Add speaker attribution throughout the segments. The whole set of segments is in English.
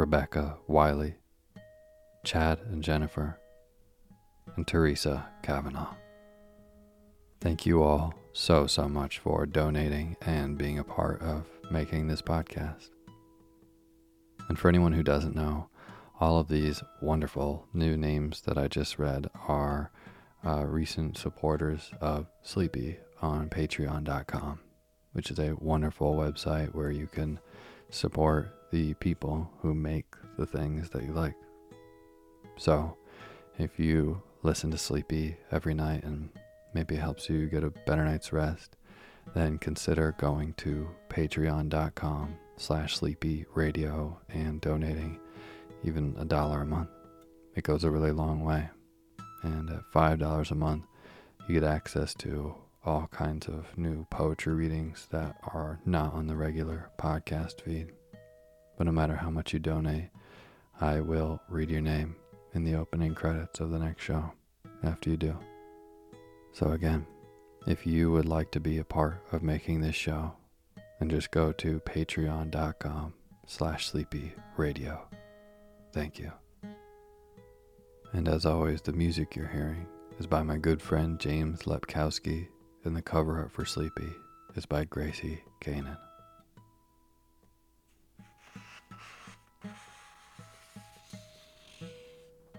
Speaker 1: Rebecca Wiley, Chad and Jennifer, and Teresa Kavanaugh. Thank you all so, so much for donating and being a part of making this podcast. And for anyone who doesn't know, all of these wonderful new names that I just read are uh, recent supporters of Sleepy on patreon.com, which is a wonderful website where you can support the people who make the things that you like. So, if you listen to Sleepy every night and maybe it helps you get a better night's rest, then consider going to patreon.com slash sleepy radio and donating even a dollar a month. It goes a really long way. And at $5 a month, you get access to all kinds of new poetry readings that are not on the regular podcast feed. But no matter how much you donate, I will read your name in the opening credits of the next show after you do. So again, if you would like to be a part of making this show, then just go to patreon.com slash sleepy radio. Thank you. And as always, the music you're hearing is by my good friend James Lepkowski, and the cover art for Sleepy is by Gracie Kanan.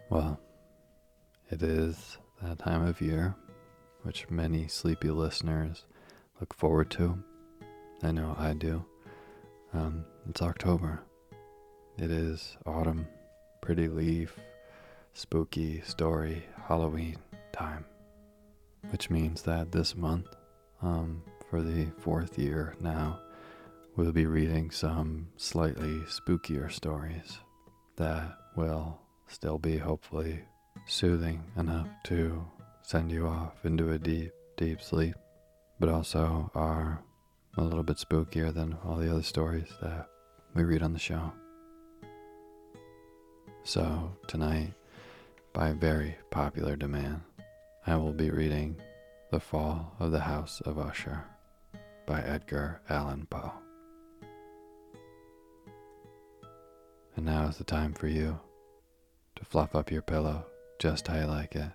Speaker 1: Well, it is that time of year which many sleepy listeners look forward to. I know I do. Um, it's October. It is autumn, pretty leaf, spooky story, Halloween time. Which means that this month, um, for the fourth year now, we'll be reading some slightly spookier stories that will still be hopefully soothing enough to send you off into a deep, deep sleep, but also are a little bit spookier than all the other stories that we read on the show. So, tonight, by very popular demand, I will be reading The Fall of the House of Usher by Edgar Allan Poe. And now is the time for you to fluff up your pillow just how you like it.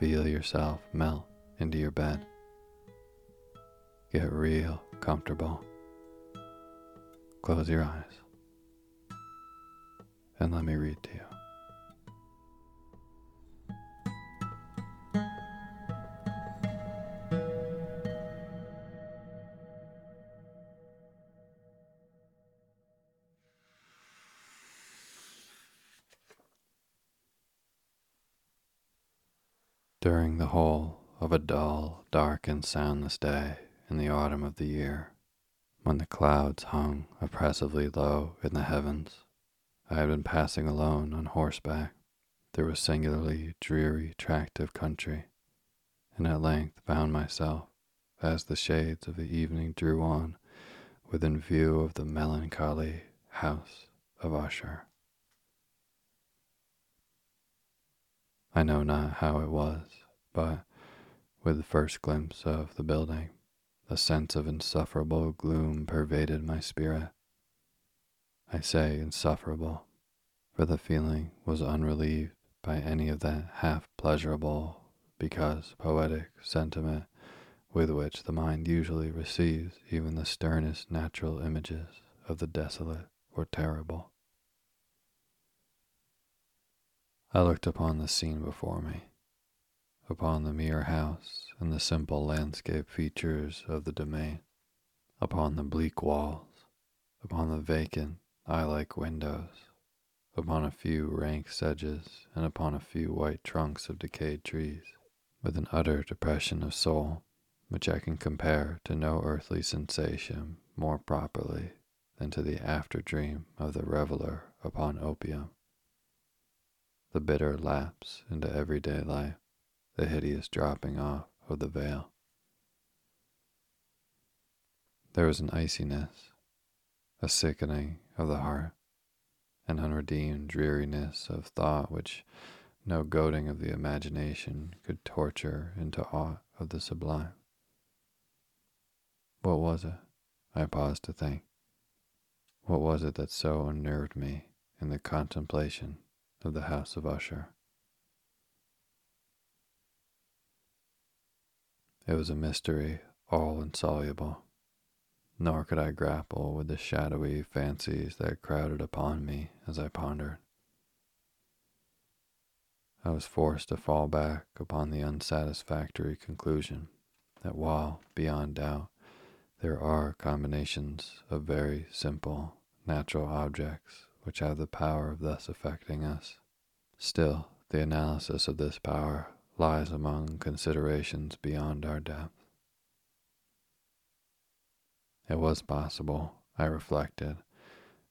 Speaker 1: Feel yourself melt into your bed. Get real comfortable. Close your eyes and let me read to you. During the whole of a dull, dark, and soundless day in the autumn of the year, when the clouds hung oppressively low in the heavens, I had been passing alone on horseback through a singularly dreary tract of country, and at length found myself, as the shades of the evening drew on, within view of the melancholy house of Usher. I know not how it was, but with the first glimpse of the building, a sense of insufferable gloom pervaded my spirit. I say insufferable, for the feeling was unrelieved by any of that half pleasurable, because poetic sentiment with which the mind usually receives even the sternest natural images of the desolate or terrible. I looked upon the scene before me, upon the mere house and the simple landscape features of the domain, upon the bleak walls, upon the vacant, eye like windows, upon a few rank sedges, and upon a few white trunks of decayed trees, with an utter depression of soul, which I can compare to no earthly sensation more properly than to the after dream of the reveler upon opium the bitter lapse into everyday life, the hideous dropping off of the veil. There was an iciness, a sickening of the heart, an unredeemed dreariness of thought which no goading of the imagination could torture into aught of the sublime. What was it? I paused to think. What was it that so unnerved me in the contemplation of the House of Usher. It was a mystery all insoluble, nor could I grapple with the shadowy fancies that crowded upon me as I pondered. I was forced to fall back upon the unsatisfactory conclusion that while, beyond doubt, there are combinations of very simple natural objects which have the power of thus affecting us. Still, the analysis of this power lies among considerations beyond our depth. It was possible, I reflected,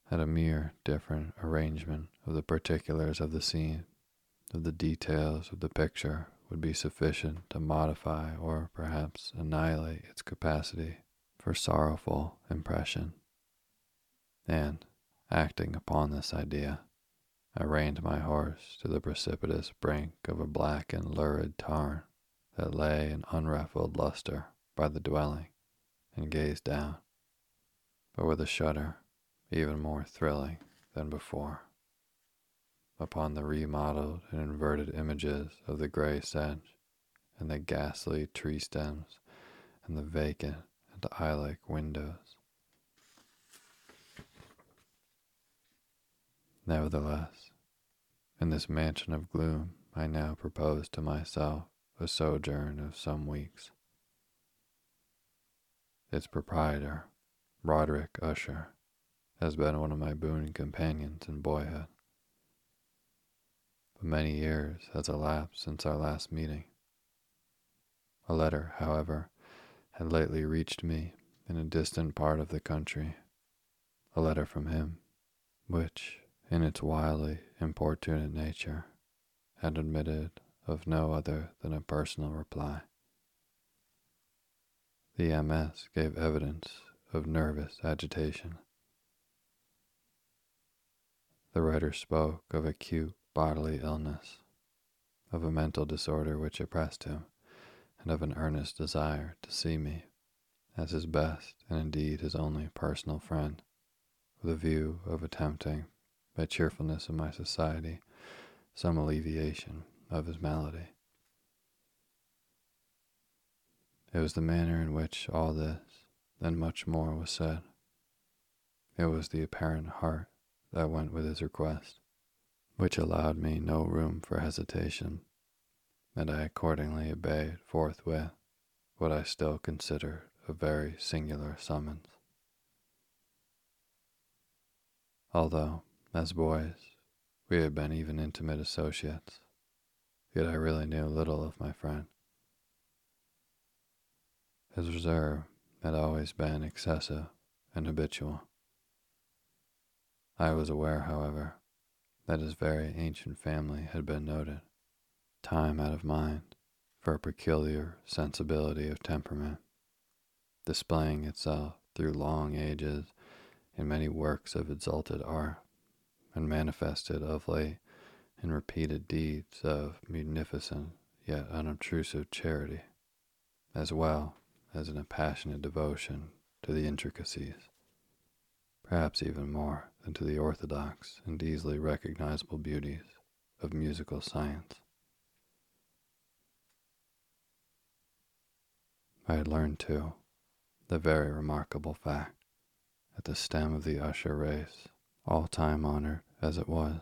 Speaker 1: that a mere different arrangement of the particulars of the scene, of the details of the picture, would be sufficient to modify or perhaps annihilate its capacity for sorrowful impression. And Acting upon this idea, I reined my horse to the precipitous brink of a black and lurid tarn that lay in unruffled luster by the dwelling, and gazed down, but with a shudder even more thrilling than before, upon the remodeled and inverted images of the gray sedge and the ghastly tree stems and the vacant and eye-like windows Nevertheless, in this mansion of gloom, I now propose to myself a sojourn of some weeks. Its proprietor, Roderick Usher, has been one of my boon companions in boyhood. But many years has elapsed since our last meeting. A letter, however, had lately reached me in a distant part of the country, a letter from him, which, in its wildly importunate nature, had admitted of no other than a personal reply. The MS gave evidence of nervous agitation. The writer spoke of acute bodily illness, of a mental disorder which oppressed him, and of an earnest desire to see me as his best and indeed his only personal friend, with a view of attempting by cheerfulness of my society, some alleviation of his malady. It was the manner in which all this and much more was said. It was the apparent heart that went with his request, which allowed me no room for hesitation, and I accordingly obeyed forthwith what I still considered a very singular summons. Although, as boys, we had been even intimate associates, yet I really knew little of my friend. His reserve had always been excessive and habitual. I was aware, however, that his very ancient family had been noted, time out of mind, for a peculiar sensibility of temperament, displaying itself through long ages in many works of exalted art, and manifested of late in repeated deeds of munificent yet unobtrusive charity, as well as in a passionate devotion to the intricacies, perhaps even more than to the orthodox and easily recognizable beauties of musical science. I had learned, too, the very remarkable fact that the stem of the Usher race, all time honored as it was,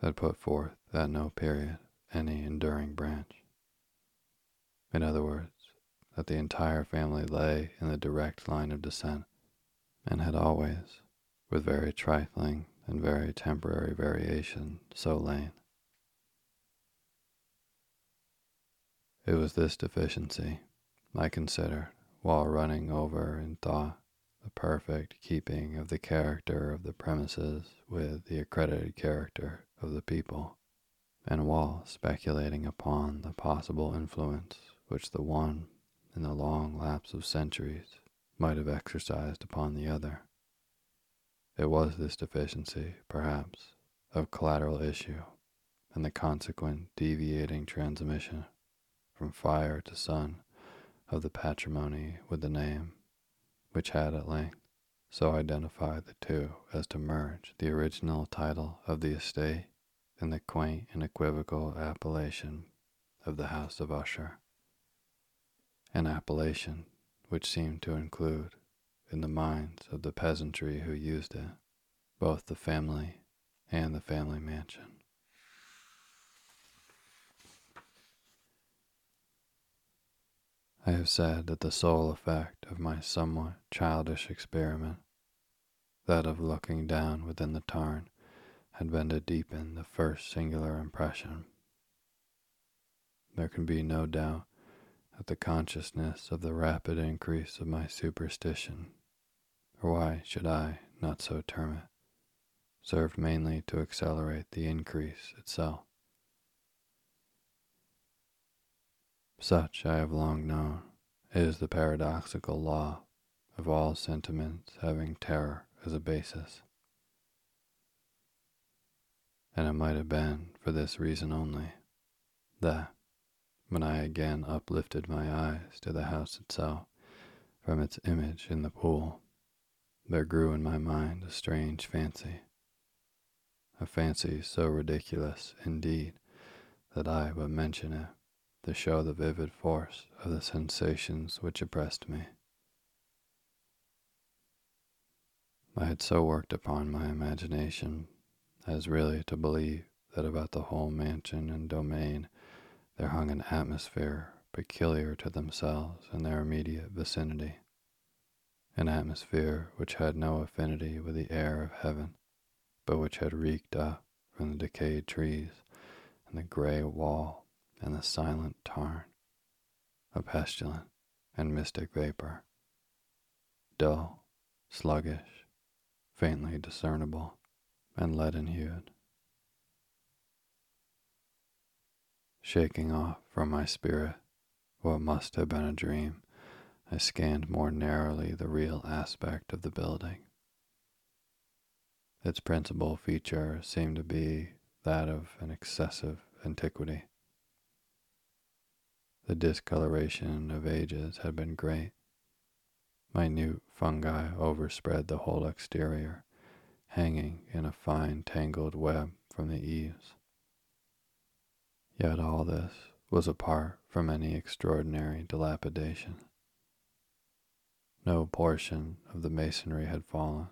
Speaker 1: had put forth at no period any enduring branch. In other words, that the entire family lay in the direct line of descent, and had always, with very trifling and very temporary variation, so lain. It was this deficiency, I considered, while running over in thought the perfect keeping of the character of the premises with the accredited character of the people, and while speculating upon the possible influence which the one in the long lapse of centuries might have exercised upon the other. It was this deficiency, perhaps, of collateral issue and the consequent deviating transmission from fire to son of the patrimony with the name, which had at length so identified the two as to merge the original title of the estate in the quaint and equivocal appellation of the House of Usher an appellation which seemed to include, in the minds of the peasantry who used it, both the family and the family mansion. I have said that the sole effect of my somewhat childish experiment, that of looking down within the tarn, had been to deepen the first singular impression. There can be no doubt that the consciousness of the rapid increase of my superstition, or why should I not so term it, served mainly to accelerate the increase itself. Such I have long known is the paradoxical law of all sentiments having terror as a basis. And it might have been for this reason only that when I again uplifted my eyes to the house itself from its image in the pool, there grew in my mind a strange fancy, a fancy so ridiculous, indeed, that I but mention it to show the vivid force of the sensations which oppressed me. I had so worked upon my imagination as really to believe that about the whole mansion and domain there hung an atmosphere peculiar to themselves and their immediate vicinity, an atmosphere which had no affinity with the air of heaven, but which had reeked up from the decayed trees and the gray wall and the silent tarn, a pestilent and mystic vapor, dull, sluggish, faintly discernible, and leaden hued. Shaking off from my spirit what must have been a dream, I scanned more narrowly the real aspect of the building. Its principal feature seemed to be that of an excessive antiquity. The discoloration of ages had been great. Minute fungi overspread the whole exterior, hanging in a fine tangled web from the eaves. Yet all this was apart from any extraordinary dilapidation. No portion of the masonry had fallen,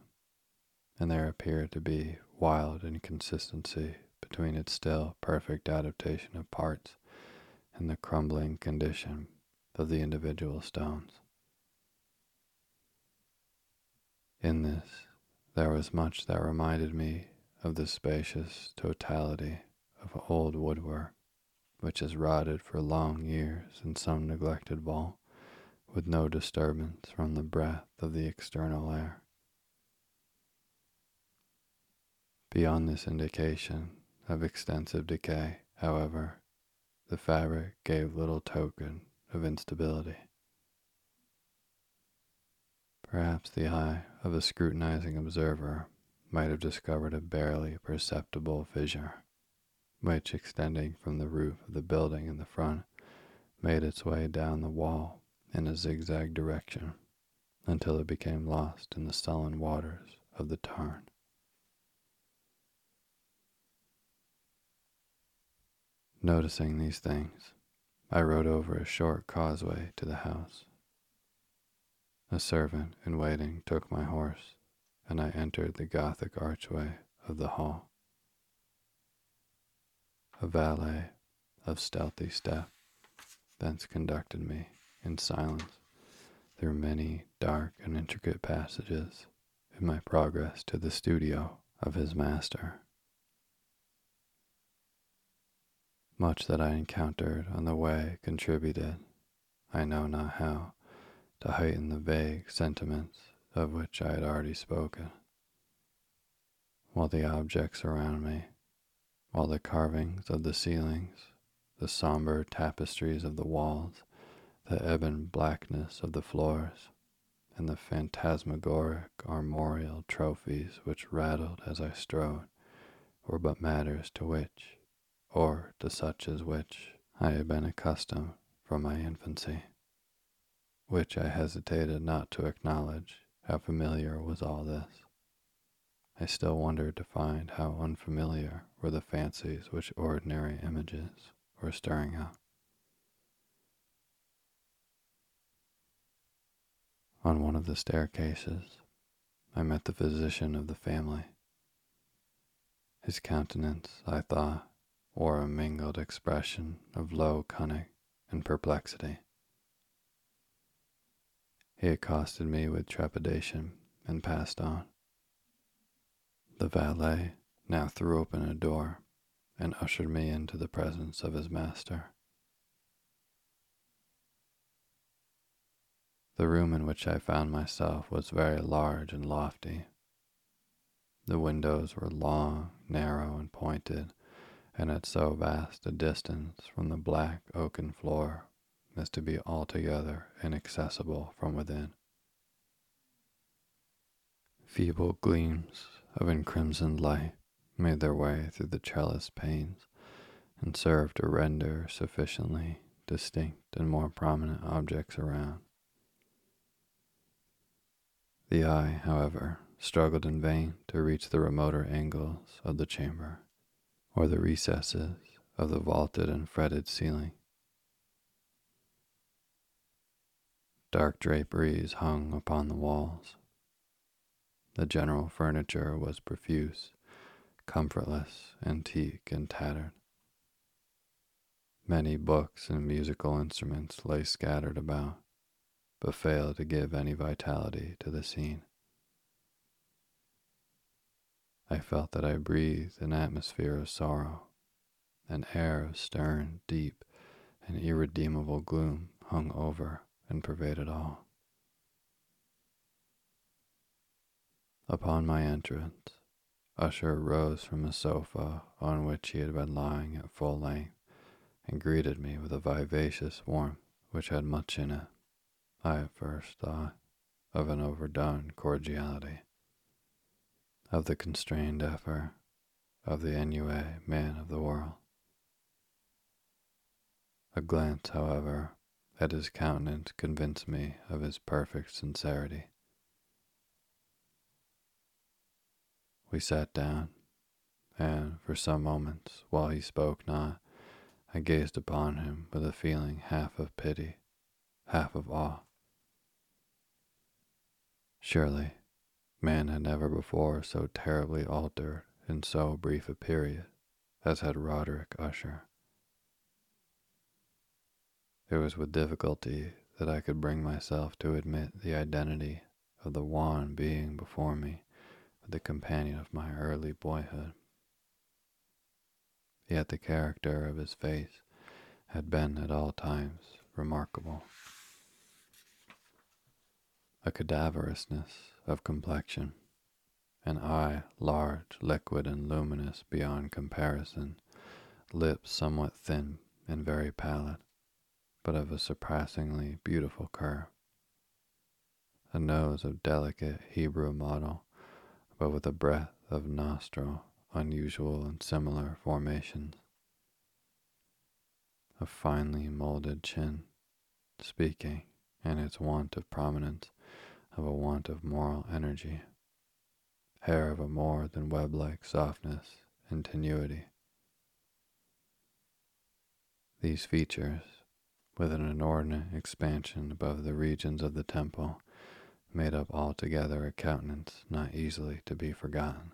Speaker 1: and there appeared to be wild inconsistency between its still perfect adaptation of parts and the crumbling condition of the individual stones. In this, there was much that reminded me of the spacious totality of old woodwork which has rotted for long years in some neglected vault, with no disturbance from the breath of the external air. Beyond this indication of extensive decay, however, the fabric gave little token of instability. Perhaps the eye of a scrutinizing observer might have discovered a barely perceptible fissure which, extending from the roof of the building in the front, made its way down the wall in a zigzag direction until it became lost in the sullen waters of the tarn. Noticing these things, I rode over a short causeway to the house. A servant in waiting took my horse, and I entered the Gothic archway of the hall a valet of stealthy step, thence conducted me in silence through many dark and intricate passages in my progress to the studio of his master. Much that I encountered on the way contributed, I know not how, to heighten the vague sentiments of which I had already spoken, while the objects around me while the carvings of the ceilings, the somber tapestries of the walls, the ebon blackness of the floors, and the phantasmagoric armorial trophies which rattled as I strode, were but matters to which, or to such as which, I had been accustomed from my infancy, which I hesitated not to acknowledge how familiar was all this. I still wondered to find how unfamiliar were the fancies which ordinary images were stirring up. On one of the staircases, I met the physician of the family. His countenance, I thought, wore a mingled expression of low cunning and perplexity. He accosted me with trepidation and passed on. The valet now threw open a door and ushered me into the presence of his master. The room in which I found myself was very large and lofty. The windows were long, narrow, and pointed, and at so vast a distance from the black oaken floor as to be altogether inaccessible from within. Feeble gleams of encrimsoned light made their way through the trellis panes and served to render sufficiently distinct and more prominent objects around. The eye, however, struggled in vain to reach the remoter angles of the chamber or the recesses of the vaulted and fretted ceiling. Dark draperies hung upon the walls, the general furniture was profuse, comfortless, antique, and tattered. Many books and musical instruments lay scattered about, but failed to give any vitality to the scene. I felt that I breathed an atmosphere of sorrow, an air of stern, deep, and irredeemable gloom hung over and pervaded all. Upon my entrance, Usher rose from a sofa on which he had been lying at full length and greeted me with a vivacious warmth which had much in it, I at first thought, of an overdone cordiality, of the constrained effort, of the ennuyé man of the world. A glance, however, at his countenance convinced me of his perfect sincerity. We sat down, and for some moments, while he spoke not, I gazed upon him with a feeling half of pity, half of awe. Surely, man had never before so terribly altered in so brief a period as had Roderick Usher. It was with difficulty that I could bring myself to admit the identity of the wan being before me with the companion of my early boyhood. Yet the character of his face had been at all times remarkable. A cadaverousness of complexion, an eye large, liquid, and luminous beyond comparison, lips somewhat thin and very pallid, but of a surpassingly beautiful curve. A nose of delicate Hebrew model, but with a breadth of nostril unusual in similar formations. A finely molded chin, speaking, in its want of prominence, of a want of moral energy. Hair of a more than web like softness and tenuity. These features, with an inordinate expansion above the regions of the temple, made up altogether a countenance not easily to be forgotten.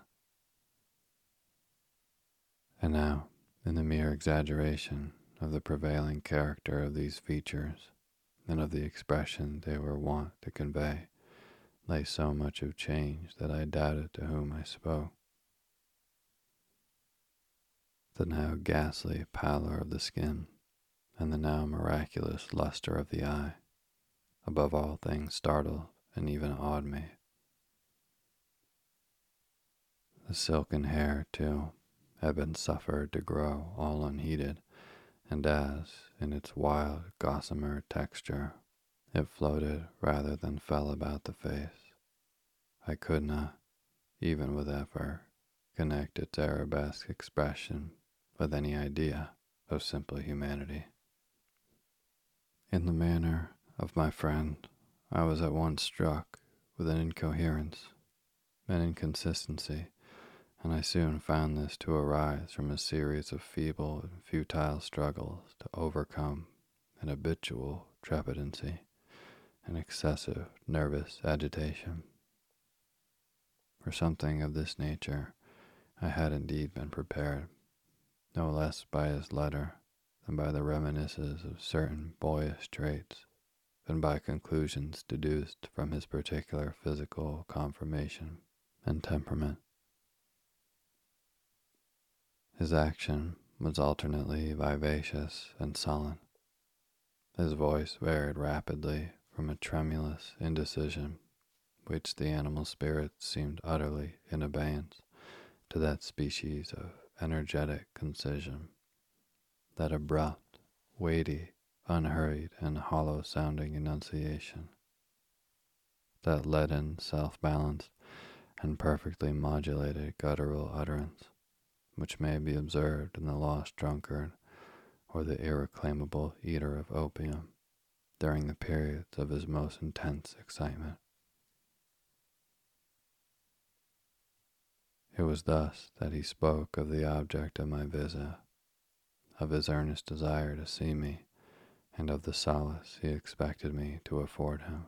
Speaker 1: And now, in the mere exaggeration of the prevailing character of these features and of the expression they were wont to convey, lay so much of change that I doubted to whom I spoke. The now ghastly pallor of the skin and the now miraculous luster of the eye, above all things startled and even awed me. The silken hair, too, had been suffered to grow all unheeded, and as, in its wild gossamer texture, it floated rather than fell about the face, I could not, even with effort, connect its arabesque expression with any idea of simple humanity. In the manner of my friend, I was at once struck with an incoherence, an inconsistency, and I soon found this to arise from a series of feeble and futile struggles to overcome an habitual trepidancy and excessive nervous agitation. For something of this nature I had indeed been prepared, no less by his letter than by the reminiscences of certain boyish traits than by conclusions deduced from his particular physical conformation and temperament. His action was alternately vivacious and sullen. His voice varied rapidly from a tremulous indecision, which the animal spirits seemed utterly in abeyance, to that species of energetic concision, that abrupt, weighty, unhurried and hollow sounding enunciation. That leaden, self balanced, and perfectly modulated guttural utterance, which may be observed in the lost drunkard or the irreclaimable eater of opium during the periods of his most intense excitement. It was thus that he spoke of the object of my visit, of his earnest desire to see me and of the solace he expected me to afford him.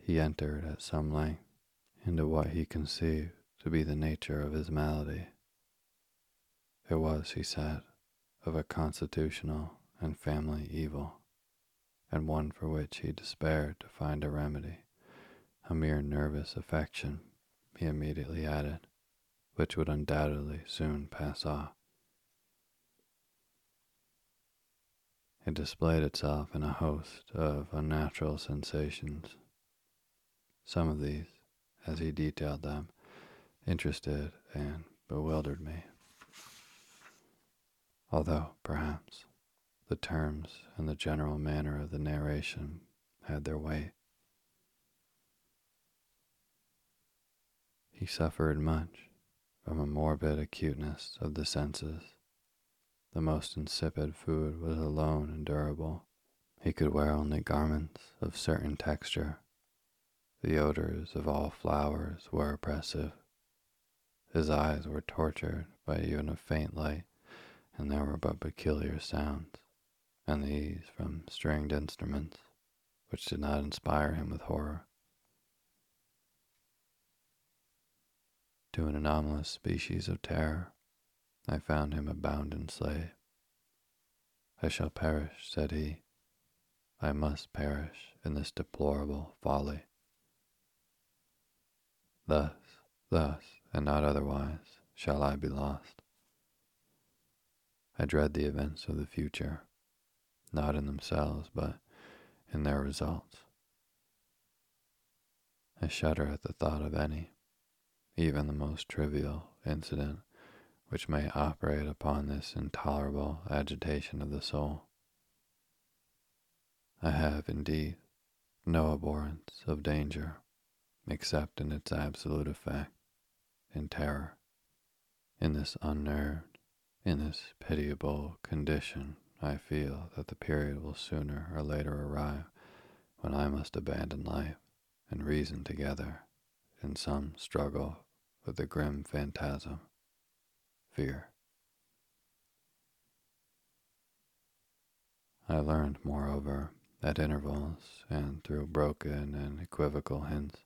Speaker 1: He entered at some length into what he conceived to be the nature of his malady. It was, he said, of a constitutional and family evil, and one for which he despaired to find a remedy, a mere nervous affection, he immediately added, which would undoubtedly soon pass off. It displayed itself in a host of unnatural sensations. Some of these, as he detailed them, interested and bewildered me. Although, perhaps, the terms and the general manner of the narration had their weight. He suffered much from a morbid acuteness of the senses the most insipid food was alone endurable. He could wear only garments of certain texture, The odors of all flowers were oppressive. His eyes were tortured by even a faint light, and there were but peculiar sounds, and these from stringed instruments, which did not inspire him with horror. To an anomalous species of terror, I found him a bounden slave. I shall perish, said he. I must perish in this deplorable folly. Thus, thus, and not otherwise, shall I be lost. I dread the events of the future, not in themselves, but in their results. I shudder at the thought of any, even the most trivial, incident which may operate upon this intolerable agitation of the soul. I have, indeed, no abhorrence of danger except in its absolute effect, in terror. In this unnerved, in this pitiable condition, I feel that the period will sooner or later arrive when I must abandon life and reason together in some struggle with the grim phantasm fear. I learned, moreover, at intervals and through broken and equivocal hints,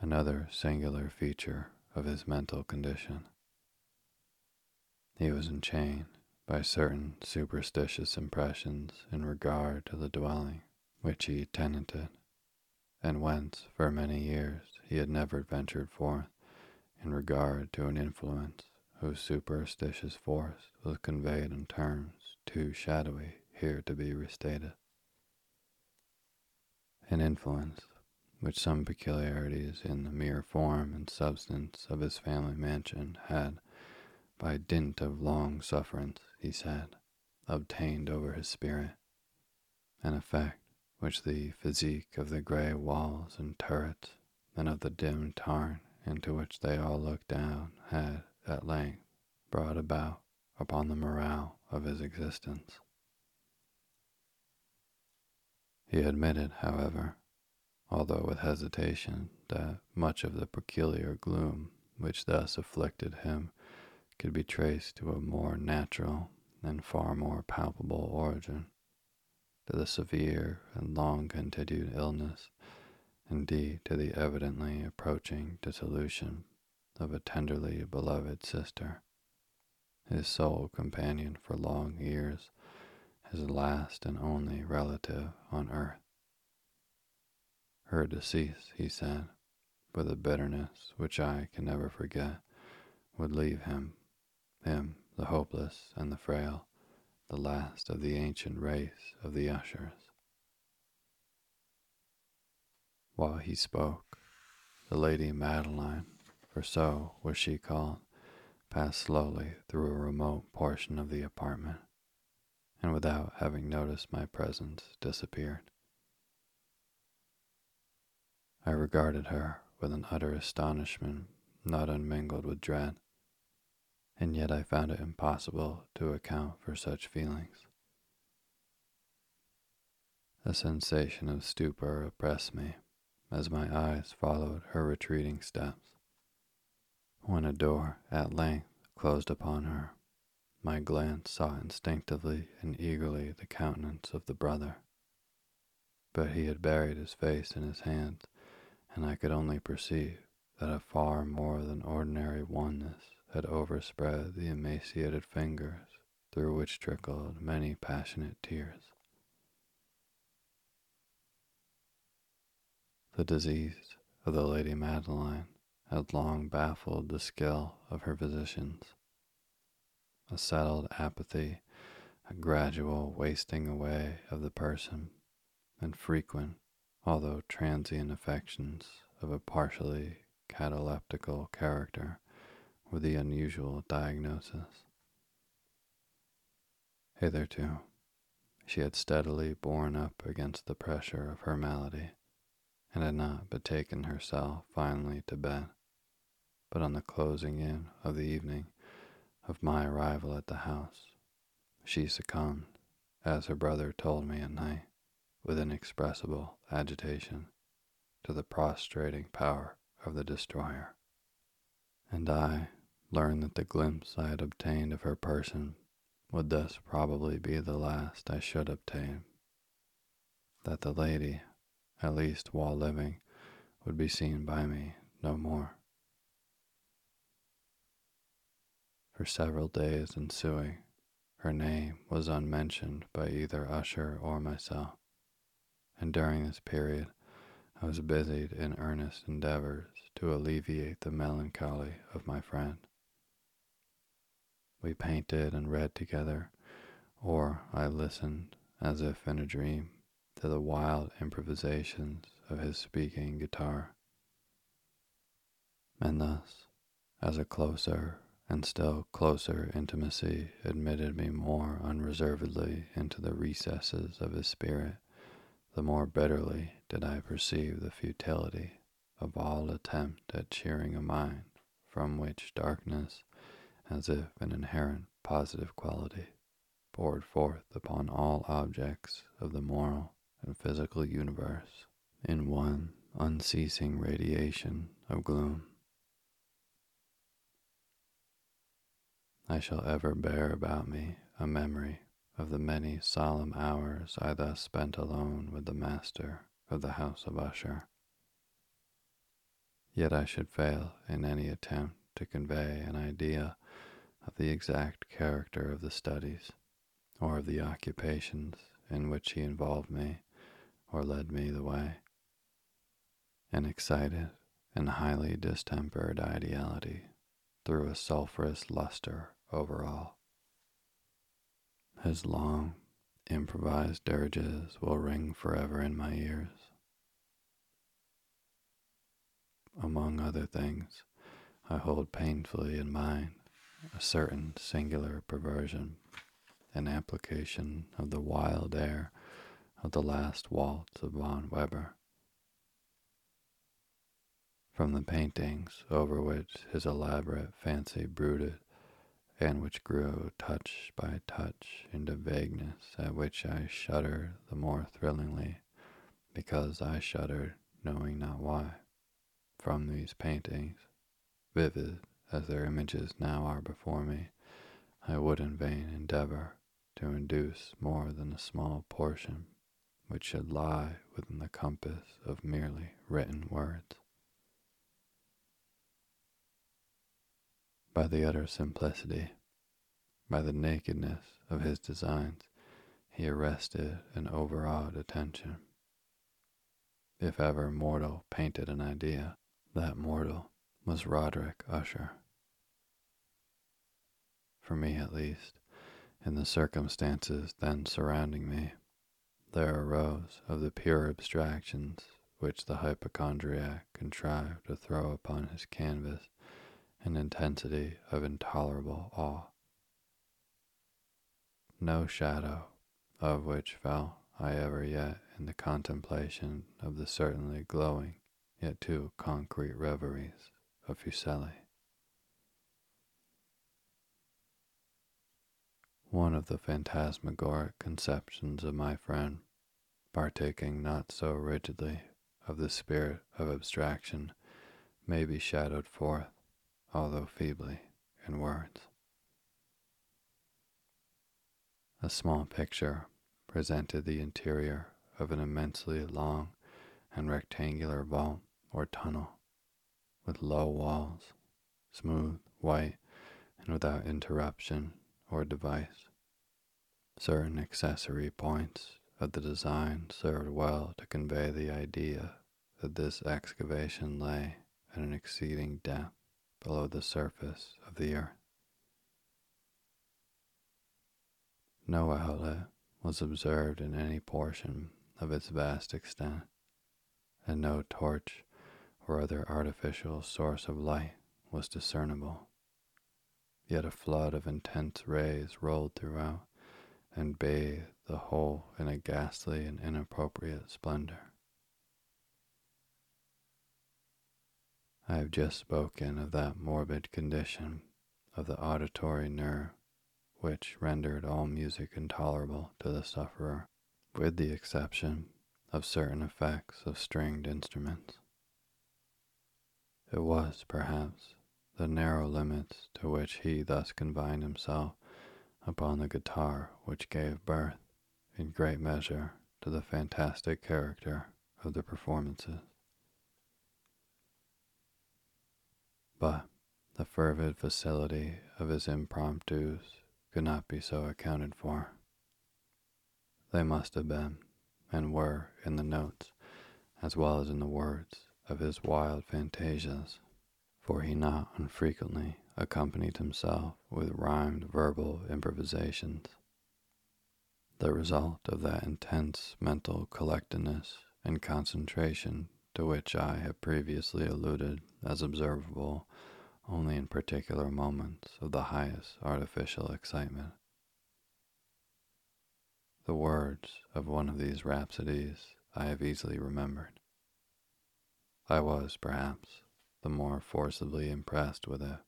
Speaker 1: another singular feature of his mental condition. He was enchained by certain superstitious impressions in regard to the dwelling which he tenanted, and whence for many years he had never ventured forth in regard to an influence whose superstitious force was conveyed in terms too shadowy here to be restated. An influence which some peculiarities in the mere form and substance of his family mansion had, by dint of long sufferance, he said, obtained over his spirit, an effect which the physique of the gray walls and turrets and of the dim tarn into which they all looked down had at length brought about upon the morale of his existence. He admitted, however, although with hesitation, that much of the peculiar gloom which thus afflicted him could be traced to a more natural and far more palpable origin, to the severe and long continued illness, indeed to the evidently approaching dissolution of a tenderly beloved sister, his sole companion for long years, his last and only relative on earth. Her decease, he said, with a bitterness which I can never forget, would leave him, him, the hopeless and the frail, the last of the ancient race of the Ushers. While he spoke, the Lady Madeline for so was she called, passed slowly through a remote portion of the apartment, and without having noticed my presence, disappeared. I regarded her with an utter astonishment not unmingled with dread, and yet I found it impossible to account for such feelings. A sensation of stupor oppressed me as my eyes followed her retreating steps. When a door at length closed upon her, my glance sought instinctively and eagerly the countenance of the brother. But he had buried his face in his hands, and I could only perceive that a far more than ordinary wanness had overspread the emaciated fingers through which trickled many passionate tears. The disease of the Lady Madeline had long baffled the skill of her physicians. A settled apathy, a gradual wasting away of the person, and frequent, although transient affections of a partially cataleptical character were the unusual diagnosis. Hitherto, she had steadily borne up against the pressure of her malady, and had not betaken herself finally to bed but on the closing in of the evening of my arrival at the house, she succumbed, as her brother told me at night, with inexpressible agitation, to the prostrating power of the destroyer. And I learned that the glimpse I had obtained of her person would thus probably be the last I should obtain. That the lady, at least while living, would be seen by me no more. For several days ensuing, her name was unmentioned by either Usher or myself, and during this period I was busied in earnest endeavors to alleviate the melancholy of my friend. We painted and read together, or I listened, as if in a dream, to the wild improvisations of his speaking guitar. And thus, as a closer and still closer intimacy admitted me more unreservedly into the recesses of his spirit, the more bitterly did I perceive the futility of all attempt at cheering a mind from which darkness, as if an inherent positive quality, poured forth upon all objects of the moral and physical universe in one unceasing radiation of gloom. I shall ever bear about me a memory of the many solemn hours I thus spent alone with the master of the house of Usher. Yet I should fail in any attempt to convey an idea of the exact character of the studies or of the occupations in which he involved me or led me the way. An excited and highly distempered ideality threw a sulphurous luster over all. His long, improvised dirges will ring forever in my ears. Among other things, I hold painfully in mind a certain singular perversion and application of the wild air of the last waltz of von Weber. From the paintings over which his elaborate fancy brooded, and which grew touch by touch into vagueness at which I shudder the more thrillingly because I shuddered knowing not why. From these paintings, vivid as their images now are before me, I would in vain endeavor to induce more than a small portion which should lie within the compass of merely written words. by the utter simplicity, by the nakedness of his designs, he arrested and overawed attention. If ever mortal painted an idea, that mortal was Roderick Usher. For me, at least, in the circumstances then surrounding me, there arose of the pure abstractions which the hypochondriac contrived to throw upon his canvas an intensity of intolerable awe. No shadow of which fell I ever yet in the contemplation of the certainly glowing yet too concrete reveries of Fuseli. One of the phantasmagoric conceptions of my friend, partaking not so rigidly of the spirit of abstraction, may be shadowed forth although feebly, in words. A small picture presented the interior of an immensely long and rectangular vault or tunnel, with low walls, smooth, white, and without interruption or device. Certain accessory points of the design served well to convey the idea that this excavation lay at an exceeding depth below the surface of the earth. No outlet was observed in any portion of its vast extent, and no torch or other artificial source of light was discernible. Yet a flood of intense rays rolled throughout and bathed the whole in a ghastly and inappropriate splendor. I have just spoken of that morbid condition of the auditory nerve which rendered all music intolerable to the sufferer, with the exception of certain effects of stringed instruments. It was, perhaps, the narrow limits to which he thus confined himself upon the guitar which gave birth, in great measure, to the fantastic character of the performances. But the fervid facility of his impromptus could not be so accounted for. They must have been, and were, in the notes, as well as in the words of his wild fantasias, for he not unfrequently accompanied himself with rhymed verbal improvisations. The result of that intense mental collectedness and concentration to which I have previously alluded as observable only in particular moments of the highest artificial excitement. The words of one of these rhapsodies I have easily remembered. I was, perhaps, the more forcibly impressed with it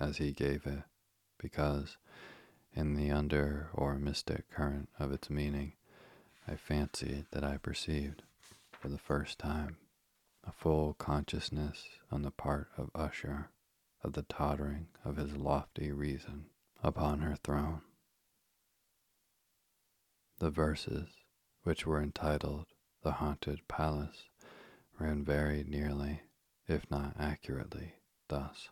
Speaker 1: as he gave it, because, in the under or mystic current of its meaning, I fancied that I perceived, for the first time, a full consciousness on the part of Usher of the tottering of his lofty reason upon her throne. The verses, which were entitled The Haunted Palace, ran very nearly, if not accurately, thus.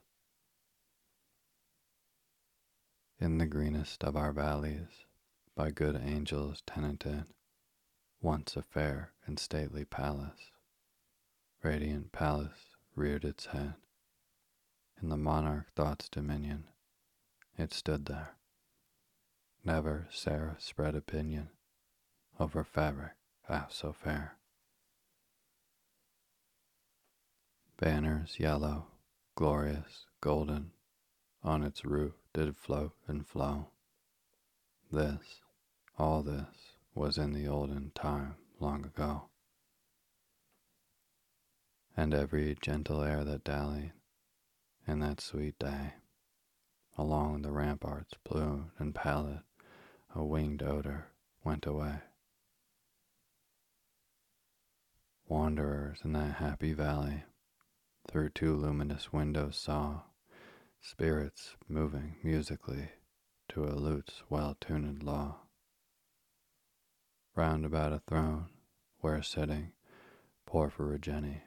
Speaker 1: In the greenest of our valleys, by good angels tenanted, once a fair and stately palace, radiant palace reared its head in the monarch thought's dominion. It stood there. Never seraph spread opinion over fabric half so fair. Banners yellow, glorious, golden, on its roof did float and flow. This, all this, was in the olden time long ago. And every gentle air that dallied in that sweet day. Along the ramparts, blue and pallid, a winged odor went away. Wanderers in that happy valley, through two luminous windows saw spirits moving musically to a lute's well-tuned law. Round about a throne, where sitting Porphyrogene,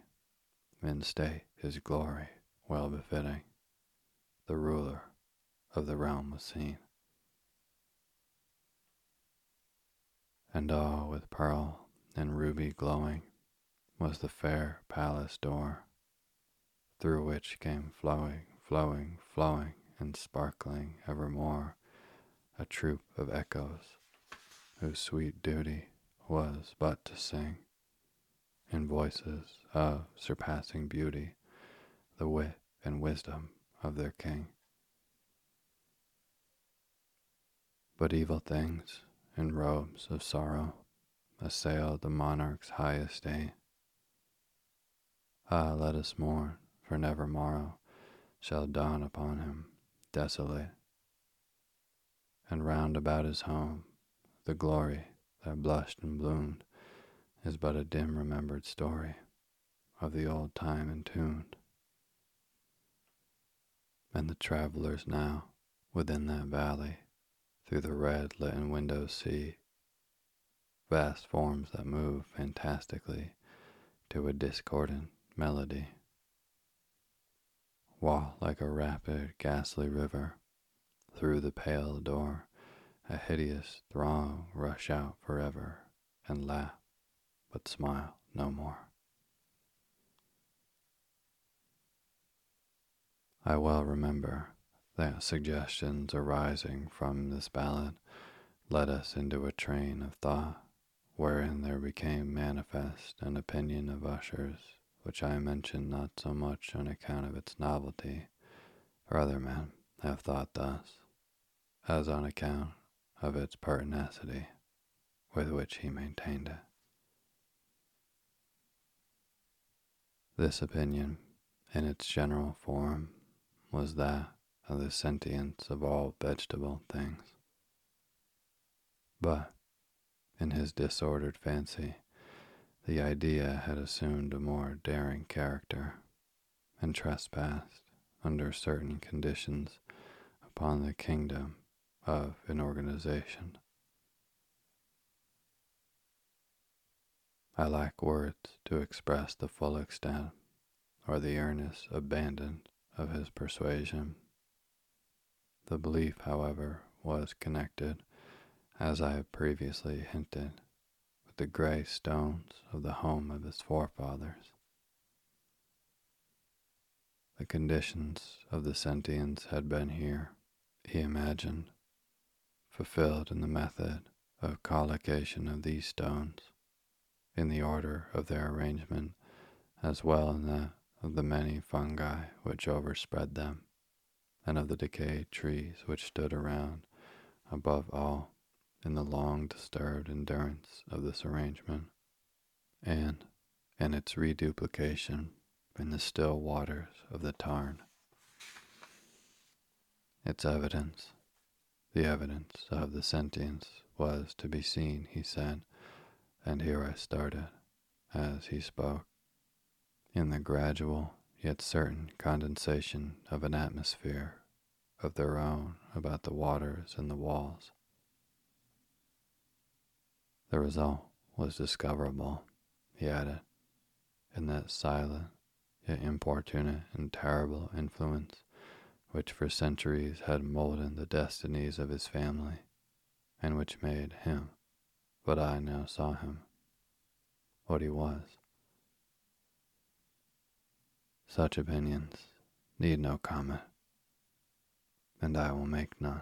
Speaker 1: in state his glory well befitting, the ruler of the realm was seen. And all with pearl and ruby glowing was the fair palace door, through which came flowing, flowing, flowing, and sparkling evermore a troop of echoes, whose sweet duty was but to sing in voices of surpassing beauty the wit and wisdom of their king. But evil things in robes of sorrow assailed the monarch's high estate. Ah, let us mourn, for never morrow shall dawn upon him desolate. And round about his home the glory that blushed and bloomed is but a dim remembered story of the old time entombed and the travelers now within that valley through the red litten windows see vast forms that move fantastically to a discordant melody. While like a rapid, ghastly river, through the pale door, a hideous throng rush out forever and laugh, but smile no more. I well remember that suggestions arising from this ballad led us into a train of thought wherein there became manifest an opinion of Usher's which I mention not so much on account of its novelty, for other men have thought thus, as on account of its pertinacity with which he maintained it. This opinion, in its general form, was that of the sentience of all vegetable things. But, in his disordered fancy, the idea had assumed a more daring character, and trespassed under certain conditions upon the kingdom of an organization. I lack words to express the full extent or the earnest abandon of his persuasion. The belief, however, was connected, as I have previously hinted, the gray stones of the home of his forefathers. The conditions of the sentience had been here, he imagined, fulfilled in the method of collocation of these stones, in the order of their arrangement, as well in that of the many fungi which overspread them, and of the decayed trees which stood around, above all, in the long disturbed endurance of this arrangement, and in its reduplication in the still waters of the Tarn. Its evidence, the evidence of the sentience, was to be seen, he said, and here I started, as he spoke, in the gradual yet certain condensation of an atmosphere of their own about the waters and the walls. The result was discoverable, he added, in that silent yet importunate and terrible influence which for centuries had molded the destinies of his family, and which made him, what I now saw him, what he was. Such opinions need no comment, and I will make none.